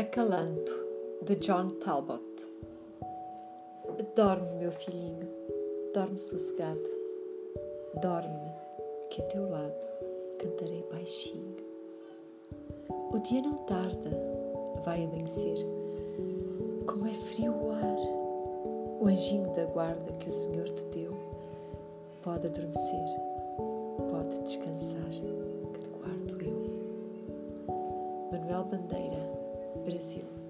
Acalanto, de John Talbot. Dorme, meu filhinho, dorme sossegado. Dorme, que a teu lado cantarei baixinho. O dia não tarda, vai amanhecer. Como é frio o ar, o anjinho da guarda que o Senhor te deu pode adormecer, pode descansar, que te guardo eu. Manuel Bandeira, depresión.